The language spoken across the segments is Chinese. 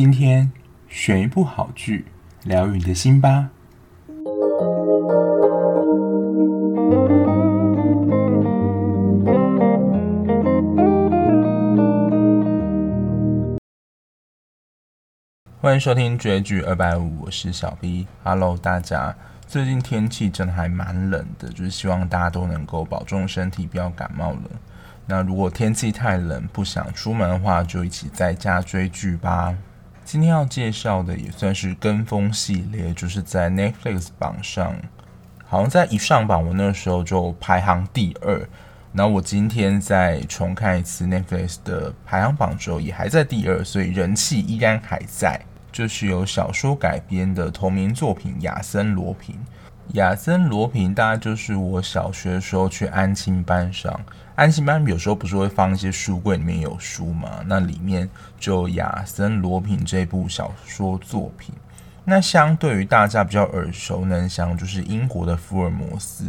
今天选一部好剧，疗愈你的心吧。欢迎收听追剧二百五，我是小 B。Hello，大家，最近天气真的还蛮冷的，就是希望大家都能够保重身体，不要感冒了。那如果天气太冷，不想出门的话，就一起在家追剧吧。今天要介绍的也算是跟风系列，就是在 Netflix 榜上，好像在一上榜，我那时候就排行第二。那我今天再重看一次 Netflix 的排行榜之后，也还在第二，所以人气依然还在。就是由小说改编的同名作品《亚森罗平》。亚森罗平大概就是我小学的时候去安亲班上，安亲班有时候不是会放一些书柜里面有书嘛？那里面就亚森罗平这部小说作品。那相对于大家比较耳熟能详，就是英国的福尔摩斯，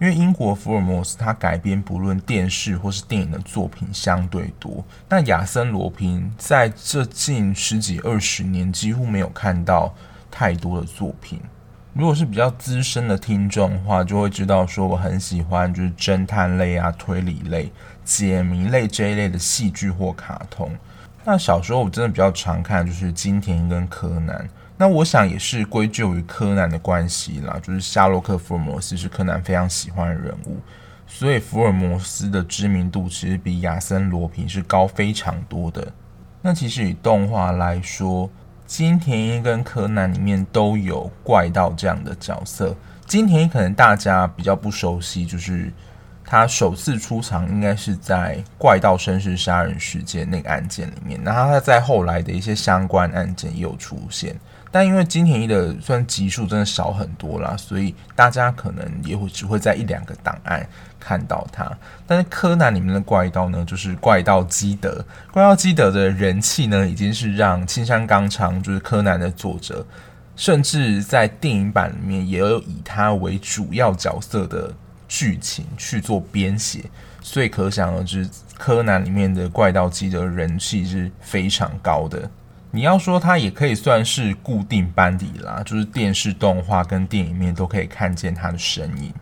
因为英国福尔摩斯它改编不论电视或是电影的作品相对多，那亚森罗平在这近十几二十年几乎没有看到太多的作品。如果是比较资深的听众的话，就会知道说我很喜欢就是侦探类啊、推理类、解谜类这一类的戏剧或卡通。那小时候我真的比较常看就是金田跟柯南。那我想也是归咎于柯南的关系啦，就是夏洛克·福尔摩斯是柯南非常喜欢的人物，所以福尔摩斯的知名度其实比亚森·罗平是高非常多的。那其实以动画来说，金田一跟柯南里面都有怪盗这样的角色。金田一可能大家比较不熟悉，就是他首次出场应该是在《怪盗绅士杀人事件》那个案件里面，然后他在后来的一些相关案件又出现。但因为金田一的算集数真的少很多啦，所以大家可能也会只会在一两个档案看到他。但是柯南里面的怪盗呢，就是怪盗基德。怪盗基德的人气呢，已经是让青山刚昌就是柯南的作者，甚至在电影版里面也有以他为主要角色的剧情去做编写，所以可想而知，柯南里面的怪盗基德人气是非常高的。你要说它也可以算是固定班底啦，就是电视动画跟电影面都可以看见它的身影。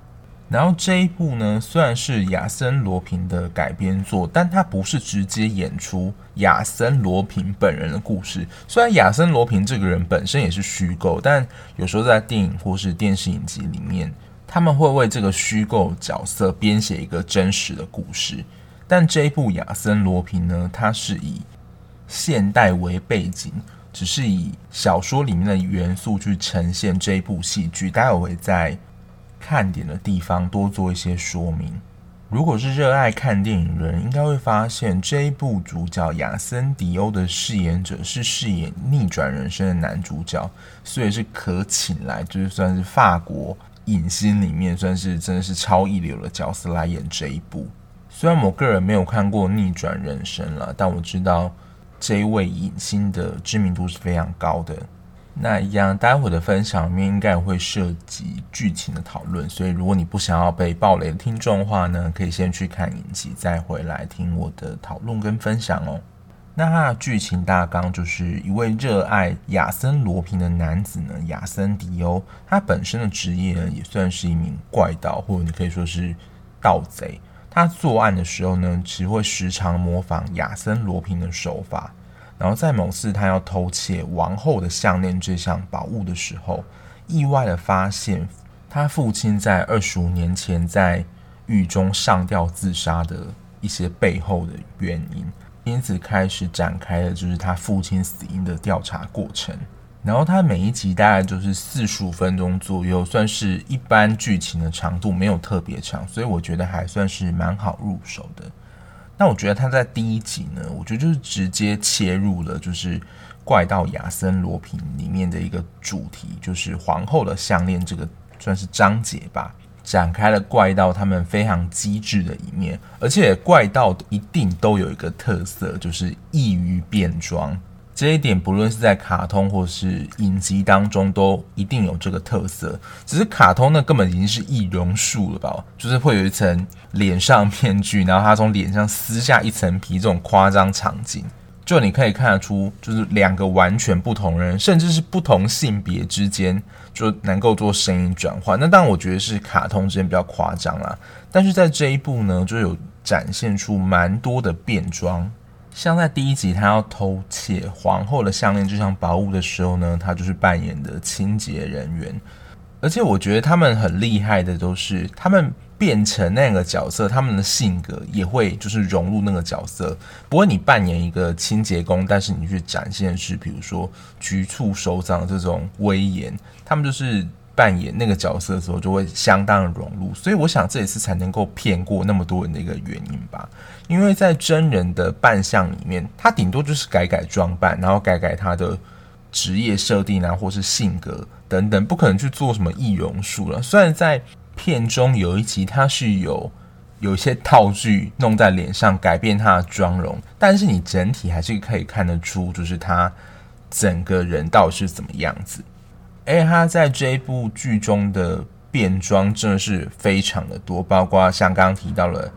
然后这一部呢，虽然是亚森罗平的改编作，但它不是直接演出亚森罗平本人的故事。虽然亚森罗平这个人本身也是虚构，但有时候在电影或是电视影集里面，他们会为这个虚构角色编写一个真实的故事。但这一部亚森罗平呢，它是以现代为背景，只是以小说里面的元素去呈现这一部戏剧。待会我会在看点的地方多做一些说明。如果是热爱看电影的人，应该会发现这一部主角亚森·迪欧的饰演者是饰演《逆转人生》的男主角，所以是可请来，就是算是法国影星里面算是真的是超一流的角色来演这一部。虽然我个人没有看过《逆转人生》了，但我知道。这一位影星的知名度是非常高的。那一样，待会的分享里面应该也会涉及剧情的讨论，所以如果你不想要被暴雷的听众的话呢，可以先去看影集，再回来听我的讨论跟分享哦。那它的剧情大纲就是一位热爱亚森罗平的男子呢，亚森迪欧，他本身的职业呢也算是一名怪盗，或者你可以说是盗贼。他作案的时候呢，只会时常模仿亚森罗平的手法。然后在某次他要偷窃王后的项链这项宝物的时候，意外的发现他父亲在二十五年前在狱中上吊自杀的一些背后的原因，因此开始展开了就是他父亲死因的调查过程。然后它每一集大概就是四十五分钟左右，算是一般剧情的长度，没有特别长，所以我觉得还算是蛮好入手的。那我觉得它在第一集呢，我觉得就是直接切入了就是怪盗亚森罗平里面的一个主题，就是皇后的项链这个算是章节吧，展开了怪盗他们非常机智的一面，而且怪盗一定都有一个特色，就是易于变装。这一点不论是在卡通或是影集当中，都一定有这个特色。只是卡通呢，根本已经是易容术了吧？就是会有一层脸上面具，然后他从脸上撕下一层皮，这种夸张场景，就你可以看得出，就是两个完全不同人，甚至是不同性别之间，就能够做声音转换。那当然，我觉得是卡通之间比较夸张啦。但是在这一部呢，就有展现出蛮多的变装。像在第一集，他要偷窃皇后的项链这项宝物的时候呢，他就是扮演的清洁人员。而且我觉得他们很厉害的都是他们。变成那个角色，他们的性格也会就是融入那个角色。不过你扮演一个清洁工，但是你去展现是比如说局促首长这种威严，他们就是扮演那个角色的时候就会相当的融入。所以我想这也是才能够骗过那么多人的一个原因吧。因为在真人的扮相里面，他顶多就是改改装扮，然后改改他的职业设定啊，或是性格等等，不可能去做什么易容术了。虽然在片中有一集，他是有有一些套具弄在脸上改变他的妆容，但是你整体还是可以看得出，就是他整个人到底是怎么样子。而他在这一部剧中的变装真的是非常的多，包括像刚刚提到了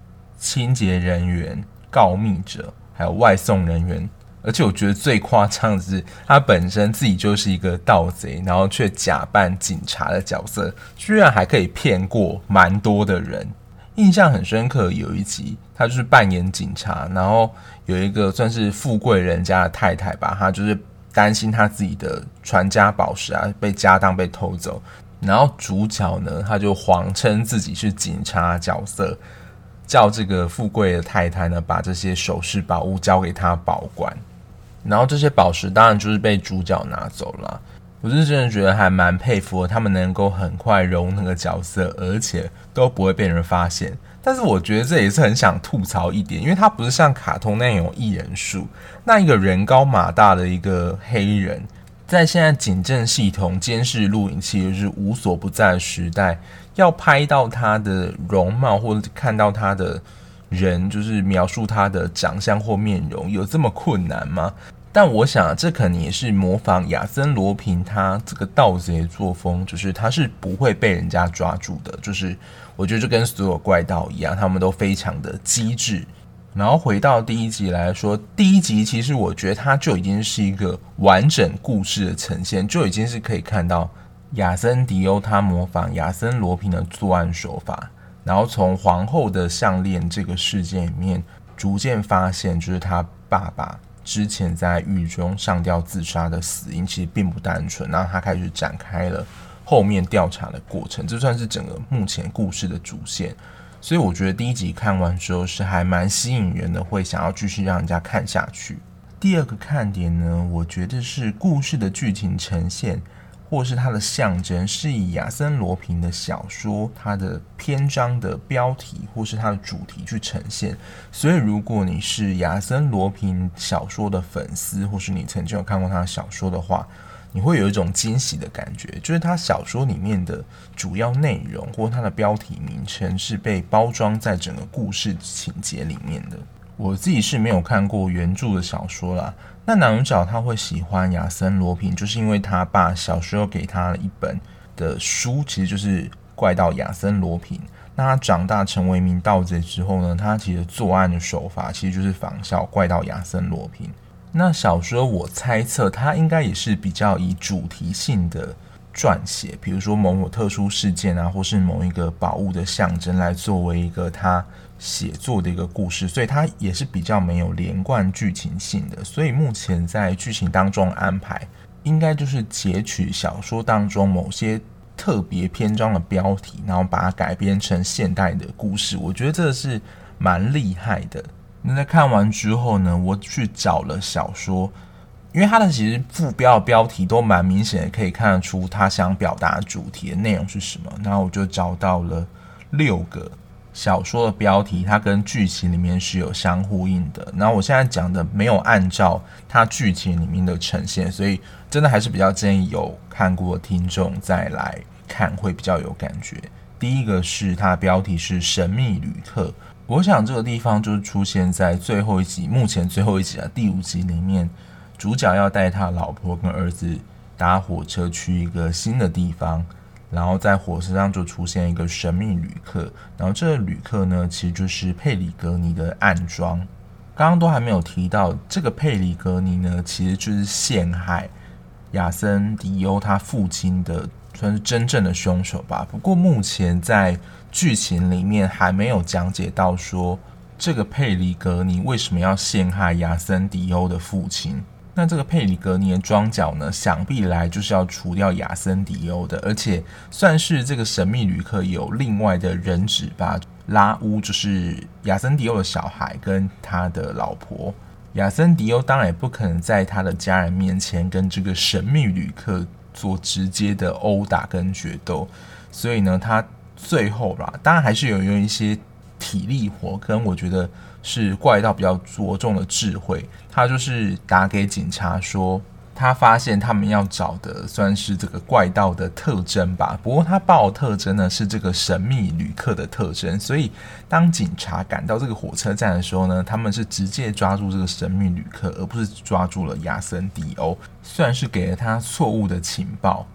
清洁人员、告密者，还有外送人员。而且我觉得最夸张的是，他本身自己就是一个盗贼，然后却假扮警察的角色，居然还可以骗过蛮多的人。印象很深刻，有一集他就是扮演警察，然后有一个算是富贵人家的太太吧，他就是担心他自己的传家宝石啊被家当被偷走，然后主角呢他就谎称自己是警察角色，叫这个富贵的太太呢把这些首饰宝物交给他保管。然后这些宝石当然就是被主角拿走了。我是真的觉得还蛮佩服他们能够很快融入那个角色，而且都不会被人发现。但是我觉得这也是很想吐槽一点，因为他不是像卡通那样有一人术，那一个人高马大的一个黑人，在现在警政系统监视录影器就是无所不在的时代，要拍到他的容貌或者看到他的。人就是描述他的长相或面容有这么困难吗？但我想这可能也是模仿亚森罗平他这个盗贼作风，就是他是不会被人家抓住的。就是我觉得就跟所有怪盗一样，他们都非常的机智。然后回到第一集来说，第一集其实我觉得它就已经是一个完整故事的呈现，就已经是可以看到亚森迪欧他模仿亚森罗平的作案手法。然后从皇后的项链这个事件里面，逐渐发现，就是他爸爸之前在狱中上吊自杀的死因其实并不单纯。然后他开始展开了后面调查的过程，这算是整个目前故事的主线。所以我觉得第一集看完之后是还蛮吸引人的，会想要继续让人家看下去。第二个看点呢，我觉得是故事的剧情呈现。或是它的象征是以亚森罗平的小说，它的篇章的标题或是它的主题去呈现。所以，如果你是亚森罗平小说的粉丝，或是你曾经有看过他的小说的话，你会有一种惊喜的感觉，就是他小说里面的主要内容或它的标题名称是被包装在整个故事情节里面的。我自己是没有看过原著的小说啦。那男主角他会喜欢亚森罗平，就是因为他爸小时候给他了一本的书，其实就是怪盗亚森罗平。那他长大成为一名盗贼之后呢，他其实作案的手法其实就是仿效怪盗亚森罗平。那小说我猜测他应该也是比较以主题性的撰写，比如说某某特殊事件啊，或是某一个宝物的象征来作为一个他。写作的一个故事，所以它也是比较没有连贯剧情性的。所以目前在剧情当中安排，应该就是截取小说当中某些特别篇章的标题，然后把它改编成现代的故事。我觉得这是蛮厉害的。那在看完之后呢，我去找了小说，因为它的其实副标的标题都蛮明显的，可以看得出他想表达主题的内容是什么。然后我就找到了六个。小说的标题，它跟剧情里面是有相呼应的。然后我现在讲的没有按照它剧情里面的呈现，所以真的还是比较建议有看过的听众再来看会比较有感觉。第一个是它的标题是《神秘旅客》，我想这个地方就是出现在最后一集，目前最后一集啊第五集里面，主角要带他老婆跟儿子搭火车去一个新的地方。然后在火车上就出现一个神秘旅客，然后这个旅客呢，其实就是佩里格尼的暗桩。刚刚都还没有提到，这个佩里格尼呢，其实就是陷害亚森迪欧他父亲的，算是真正的凶手吧。不过目前在剧情里面还没有讲解到说，这个佩里格尼为什么要陷害亚森迪欧的父亲。那这个佩里格尼的装脚呢，想必来就是要除掉亚森迪欧的，而且算是这个神秘旅客有另外的人质吧。拉乌就是亚森迪欧的小孩跟他的老婆。亚森迪欧当然也不可能在他的家人面前跟这个神秘旅客做直接的殴打跟决斗，所以呢，他最后吧，当然还是有用一些体力活，跟我觉得是怪盗比较着重的智慧。他就是打给警察说。他发现他们要找的算是这个怪盗的特征吧，不过他报的特征呢是这个神秘旅客的特征，所以当警察赶到这个火车站的时候呢，他们是直接抓住这个神秘旅客，而不是抓住了亚森迪欧，算是给了他错误的情报。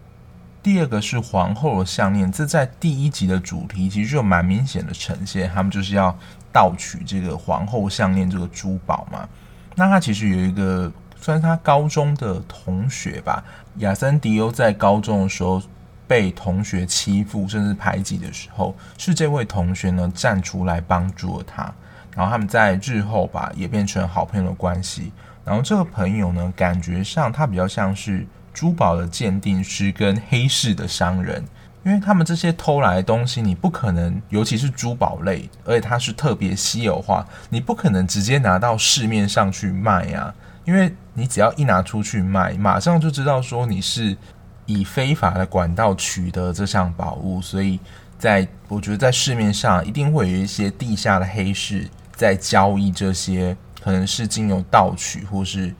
第二个是皇后的项链，这在第一集的主题其实就蛮明显的呈现，他们就是要盗取这个皇后项链这个珠宝嘛，那他其实有一个。算是他高中的同学吧，亚森迪欧在高中的时候被同学欺负甚至排挤的时候，是这位同学呢站出来帮助了他，然后他们在日后吧也变成好朋友的关系。然后这个朋友呢，感觉上他比较像是珠宝的鉴定师跟黑市的商人，因为他们这些偷来的东西，你不可能，尤其是珠宝类，而且它是特别稀有化，你不可能直接拿到市面上去卖呀。因为你只要一拿出去卖，马上就知道说你是以非法的管道取得这项宝物，所以在我觉得在市面上一定会有一些地下的黑市在交易这些可能是经由盗取或是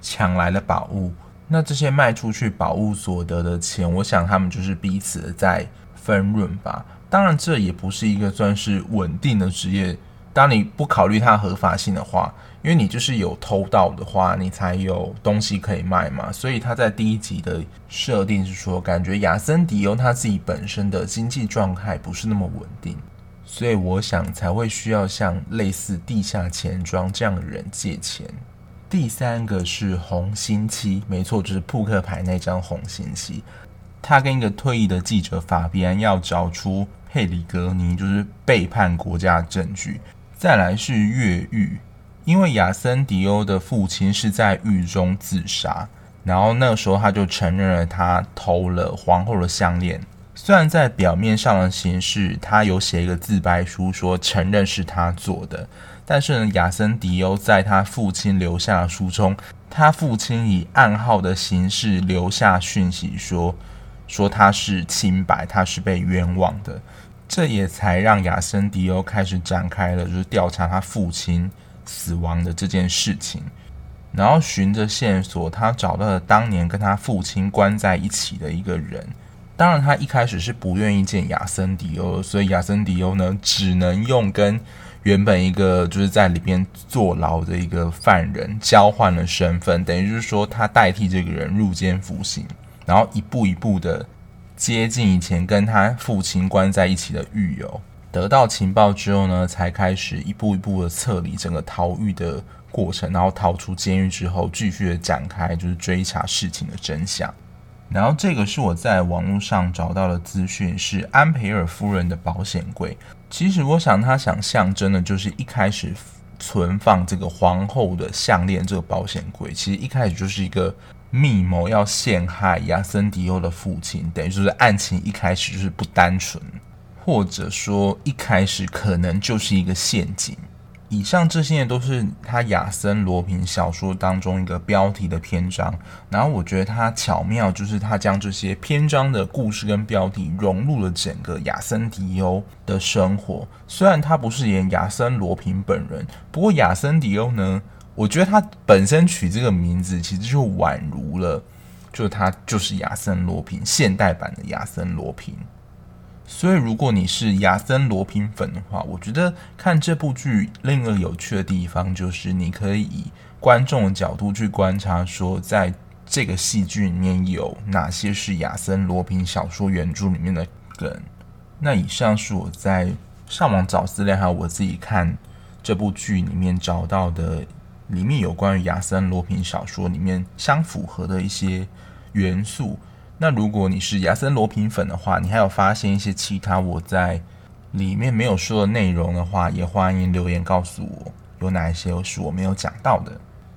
抢来的宝物。那这些卖出去宝物所得的钱，我想他们就是彼此在分润吧。当然，这也不是一个算是稳定的职业。当你不考虑它合法性的话，因为你就是有偷盗的话，你才有东西可以卖嘛。所以他在第一集的设定是说，感觉亚森迪欧他自己本身的经济状态不是那么稳定，所以我想才会需要像类似地下钱庄这样的人借钱。第三个是红心七，没错，就是扑克牌那张红心七。他跟一个退役的记者法比安要找出佩里格尼就是背叛国家的证据。再来是越狱。因为亚森迪欧的父亲是在狱中自杀，然后那时候他就承认了他偷了皇后的项链。虽然在表面上的形式，他有写一个自白书说承认是他做的，但是呢，亚森迪欧在他父亲留下的书中，他父亲以暗号的形式留下讯息说，说他是清白，他是被冤枉的。这也才让亚森迪欧开始展开了就是调查他父亲。死亡的这件事情，然后循着线索，他找到了当年跟他父亲关在一起的一个人。当然，他一开始是不愿意见亚森迪欧，所以亚森迪欧呢，只能用跟原本一个就是在里边坐牢的一个犯人交换了身份，等于就是说他代替这个人入监服刑，然后一步一步的接近以前跟他父亲关在一起的狱友。得到情报之后呢，才开始一步一步的撤离整个逃狱的过程，然后逃出监狱之后，继续的展开就是追查事情的真相。然后这个是我在网络上找到的资讯，是安培尔夫人的保险柜。其实我想，他想象征的就是一开始存放这个皇后的项链这个保险柜，其实一开始就是一个密谋要陷害亚森迪欧的父亲，等于就是案情一开始就是不单纯。或者说一开始可能就是一个陷阱。以上这些都是他亚森罗平小说当中一个标题的篇章。然后我觉得他巧妙，就是他将这些篇章的故事跟标题融入了整个亚森迪欧的生活。虽然他不是演亚森罗平本人，不过亚森迪欧呢，我觉得他本身取这个名字其实就宛如了，就他就是亚森罗平现代版的亚森罗平。所以，如果你是亚森罗平粉的话，我觉得看这部剧另一个有趣的地方就是，你可以以观众的角度去观察，说在这个戏剧里面有哪些是亚森罗平小说原著里面的梗。那以上是我在上网找资料，还有我自己看这部剧里面找到的，里面有关于亚森罗平小说里面相符合的一些元素。那如果你是亚森罗平粉的话，你还有发现一些其他我在里面没有说的内容的话，也欢迎留言告诉我，有哪一些是我没有讲到的。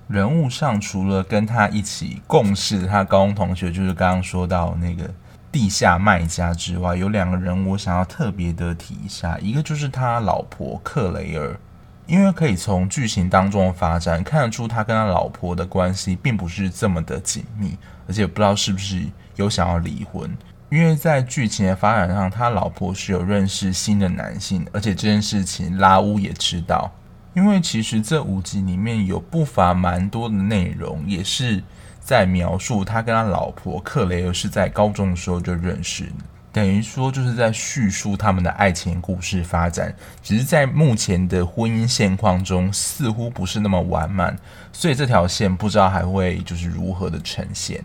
人物上，除了跟他一起共事的他高中同学，就是刚刚说到那个地下卖家之外，有两个人我想要特别的提一下，一个就是他老婆克雷尔，因为可以从剧情当中的发展看得出他跟他老婆的关系并不是这么的紧密，而且不知道是不是有想要离婚，因为在剧情的发展上，他老婆是有认识新的男性，而且这件事情拉乌也知道。因为其实这五集里面有不乏蛮多的内容，也是在描述他跟他老婆克雷尔是在高中的时候就认识的，等于说就是在叙述他们的爱情故事发展。只是在目前的婚姻现况中，似乎不是那么完满，所以这条线不知道还会就是如何的呈现。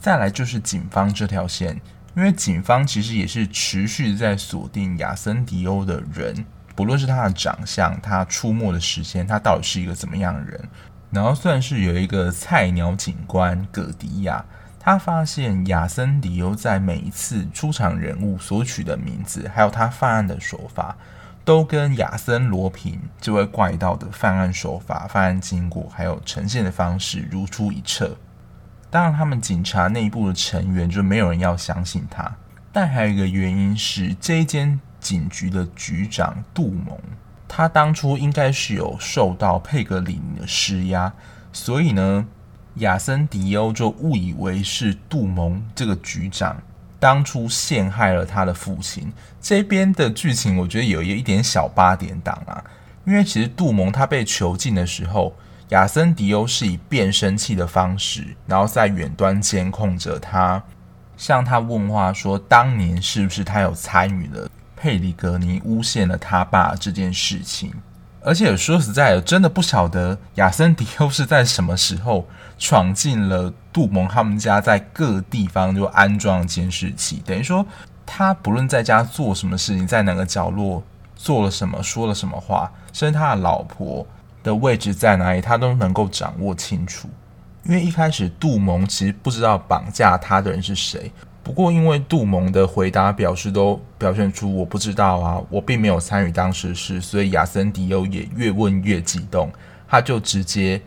再来就是警方这条线，因为警方其实也是持续在锁定亚森迪欧的人。不论是他的长相，他出没的时间，他到底是一个怎么样的人？然后算是有一个菜鸟警官葛迪亚，他发现亚森迪欧在每一次出场人物所取的名字，还有他犯案的手法，都跟亚森罗平这位怪盗的犯案手法、犯案经过，还有呈现的方式如出一辙。当然，他们警察内部的成员就没有人要相信他。但还有一个原因是这一间。警局的局长杜蒙，他当初应该是有受到佩格里尼的施压，所以呢，亚森迪欧就误以为是杜蒙这个局长当初陷害了他的父亲。这边的剧情我觉得有一点小八点档啊，因为其实杜蒙他被囚禁的时候，亚森迪欧是以变声器的方式，然后在远端监控着他，向他问话说，当年是不是他有参与了。佩里格尼诬陷了他爸这件事情，而且说实在的，真的不晓得亚森迪欧是在什么时候闯进了杜蒙他们家，在各地方就安装监视器，等于说他不论在家做什么事情，在哪个角落做了什么，说了什么话，甚至他的老婆的位置在哪里，他都能够掌握清楚。因为一开始杜蒙其实不知道绑架他的人是谁。不过，因为杜蒙的回答表示都表现出我不知道啊，我并没有参与当时事，所以亚森迪欧也越问越激动，他就直接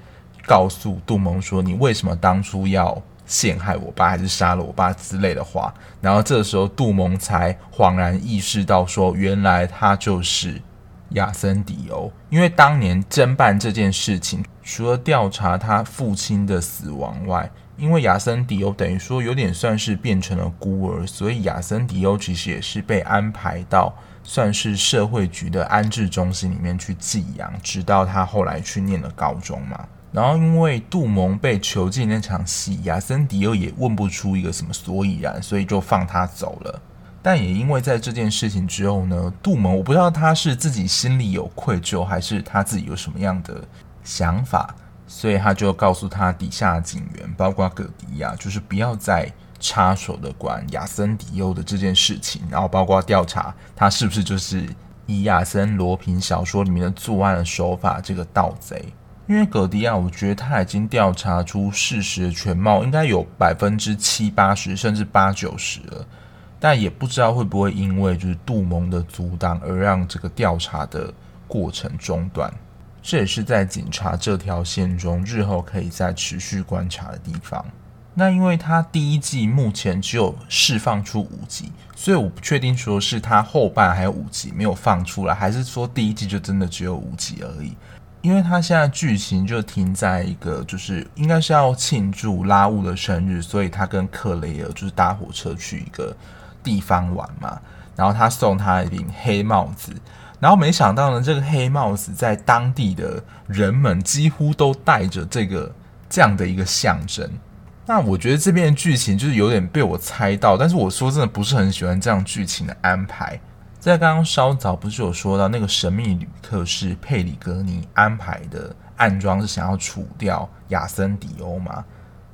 告诉杜蒙说：“你为什么当初要陷害我爸，还是杀了我爸之类的话？”然后这时候杜蒙才恍然意识到，说原来他就是亚森迪欧，因为当年侦办这件事情，除了调查他父亲的死亡外，因为亚森迪欧等于说有点算是变成了孤儿，所以亚森迪欧其实也是被安排到算是社会局的安置中心里面去寄养，直到他后来去念了高中嘛。然后因为杜蒙被囚禁那场戏，亚森迪欧也问不出一个什么所以然，所以就放他走了。但也因为在这件事情之后呢，杜蒙我不知道他是自己心里有愧疚，还是他自己有什么样的想法。所以他就告诉他底下警员，包括葛迪亚，就是不要再插手的管亚森迪欧的这件事情，然后包括调查他是不是就是以亚森罗平小说里面的作案的手法这个盗贼。因为葛迪亚，我觉得他已经调查出事实的全貌，应该有百分之七八十甚至八九十了，但也不知道会不会因为就是杜蒙的阻挡而让这个调查的过程中断。这也是在警察这条线中日后可以再持续观察的地方。那因为他第一季目前只有释放出五集，所以我不确定说是他后半还有五集没有放出来，还是说第一季就真的只有五集而已。因为他现在剧情就停在一个，就是应该是要庆祝拉乌的生日，所以他跟克雷尔就是搭火车去一个地方玩嘛，然后他送他一顶黑帽子。然后没想到呢，这个黑帽子在当地的人们几乎都戴着这个这样的一个象征。那我觉得这边的剧情就是有点被我猜到，但是我说真的不是很喜欢这样剧情的安排。在刚刚稍早不是有说到那个神秘旅客是佩里格尼安排的暗桩，是想要除掉亚森迪欧吗？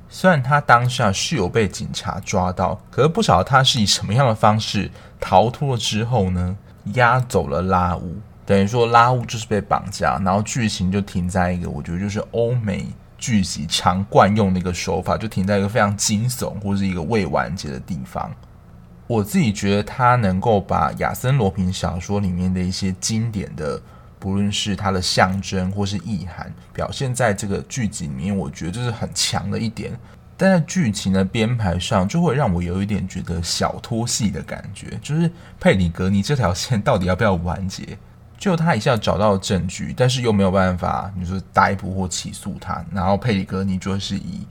虽然他当下是有被警察抓到，可是不晓得他是以什么样的方式逃脱了之后呢？押走了拉乌，等于说拉乌就是被绑架，然后剧情就停在一个我觉得就是欧美剧集常惯用的一个手法，就停在一个非常惊悚或是一个未完结的地方。我自己觉得他能够把亚森罗平小说里面的一些经典的，不论是它的象征或是意涵，表现在这个剧集里面，我觉得这是很强的一点。但在剧情的编排上，就会让我有一点觉得小拖戏的感觉，就是佩里格尼这条线到底要不要完结？就他一下找到证据，但是又没有办法，你说逮捕或起诉他，然后佩里格尼就是以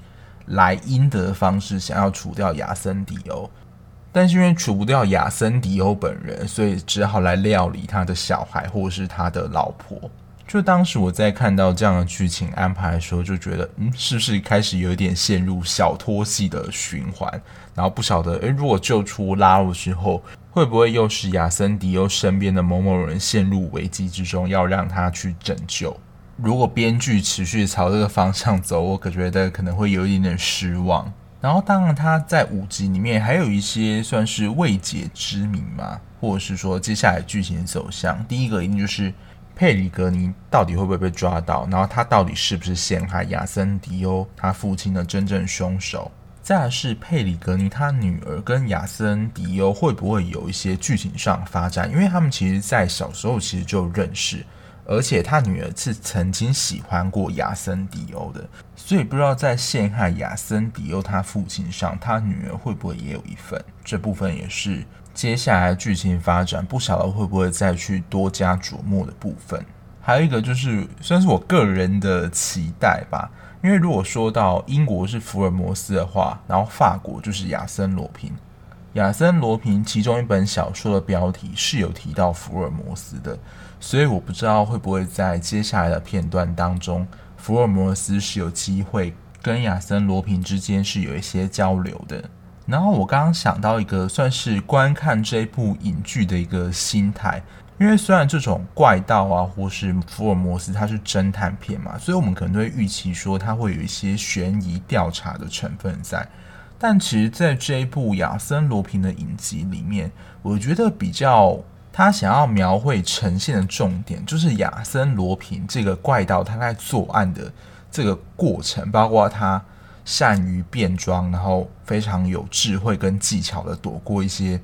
莱茵的方式想要除掉亚森迪欧，但是因为除不掉亚森迪欧本人，所以只好来料理他的小孩或是他的老婆。就当时我在看到这样的剧情安排的时候，就觉得，嗯，是不是开始有点陷入小拖戏的循环？然后不晓得，诶，如果救出拉鲁之后，会不会又是亚森迪欧身边的某某人陷入危机之中，要让他去拯救？如果编剧持续朝这个方向走，我可觉得可能会有一点点失望。然后，当然他在五集里面还有一些算是未解之谜嘛，或者是说接下来剧情走向，第一个一定就是。佩里格尼到底会不会被抓到？然后他到底是不是陷害亚森迪欧他父亲的真正凶手？再来是佩里格尼他女儿跟亚森迪欧会不会有一些剧情上发展？因为他们其实在小时候其实就认识，而且他女儿是曾经喜欢过亚森迪欧的，所以不知道在陷害亚森迪欧他父亲上，他女儿会不会也有一份？这部分也是。接下来剧情发展，不晓得会不会再去多加琢磨的部分。还有一个就是，算是我个人的期待吧。因为如果说到英国是福尔摩斯的话，然后法国就是亚森罗平。亚森罗平其中一本小说的标题是有提到福尔摩斯的，所以我不知道会不会在接下来的片段当中，福尔摩斯是有机会跟亚森罗平之间是有一些交流的。然后我刚刚想到一个算是观看这部影剧的一个心态，因为虽然这种怪盗啊或是福尔摩斯它是侦探片嘛，所以我们可能都会预期说它会有一些悬疑调查的成分在。但其实在这一部亚森罗平的影集里面，我觉得比较他想要描绘呈现的重点，就是亚森罗平这个怪盗他在作案的这个过程，包括他。善于变装，然后非常有智慧跟技巧的躲过一些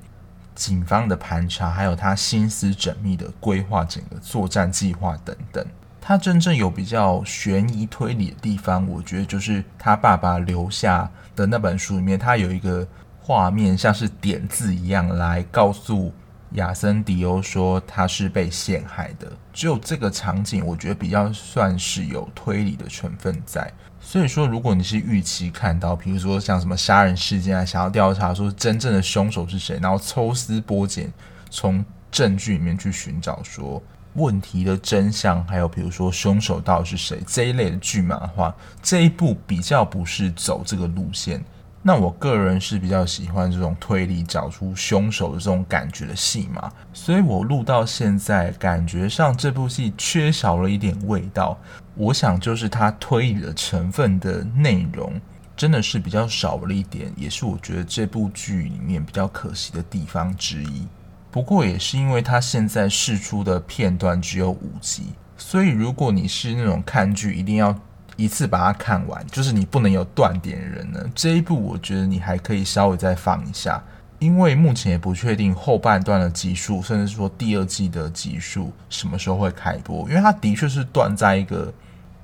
警方的盘查，还有他心思缜密的规划整个作战计划等等。他真正有比较悬疑推理的地方，我觉得就是他爸爸留下的那本书里面，他有一个画面像是点字一样来告诉亚森迪欧说他是被陷害的。只有这个场景，我觉得比较算是有推理的成分在。所以说，如果你是预期看到，比如说像什么杀人事件啊，想要调查说真正的凶手是谁，然后抽丝剥茧，从证据里面去寻找说问题的真相，还有比如说凶手到底是谁这一类的剧码的话，这一部比较不是走这个路线。那我个人是比较喜欢这种推理找出凶手的这种感觉的戏码，所以我录到现在感觉上这部戏缺少了一点味道。我想就是它推理的成分的内容真的是比较少了一点，也是我觉得这部剧里面比较可惜的地方之一。不过也是因为它现在试出的片段只有五集，所以如果你是那种看剧一定要。一次把它看完，就是你不能有断点人呢。这一部我觉得你还可以稍微再放一下，因为目前也不确定后半段的集数，甚至说第二季的集数什么时候会开播，因为它的确是断在一个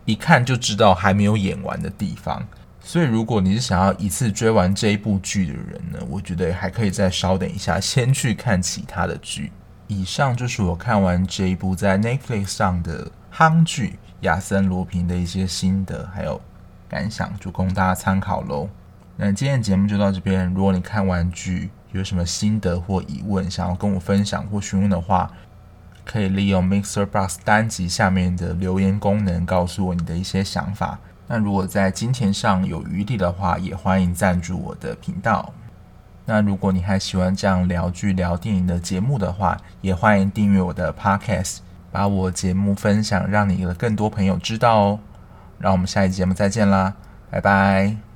一看就知道还没有演完的地方。所以如果你是想要一次追完这一部剧的人呢，我觉得还可以再稍等一下，先去看其他的剧。以上就是我看完这一部在 Netflix 上的夯剧。亚森罗平的一些心得还有感想，就供大家参考喽。那今天的节目就到这边。如果你看完剧有什么心得或疑问，想要跟我分享或询问的话，可以利用 Mixer b u s 单集下面的留言功能告诉我你的一些想法。那如果在金钱上有余力的话，也欢迎赞助我的频道。那如果你还喜欢这样聊剧聊电影的节目的话，也欢迎订阅我的 Podcast。把我节目分享，让你的更多朋友知道哦。让我们下一节目再见啦，拜拜。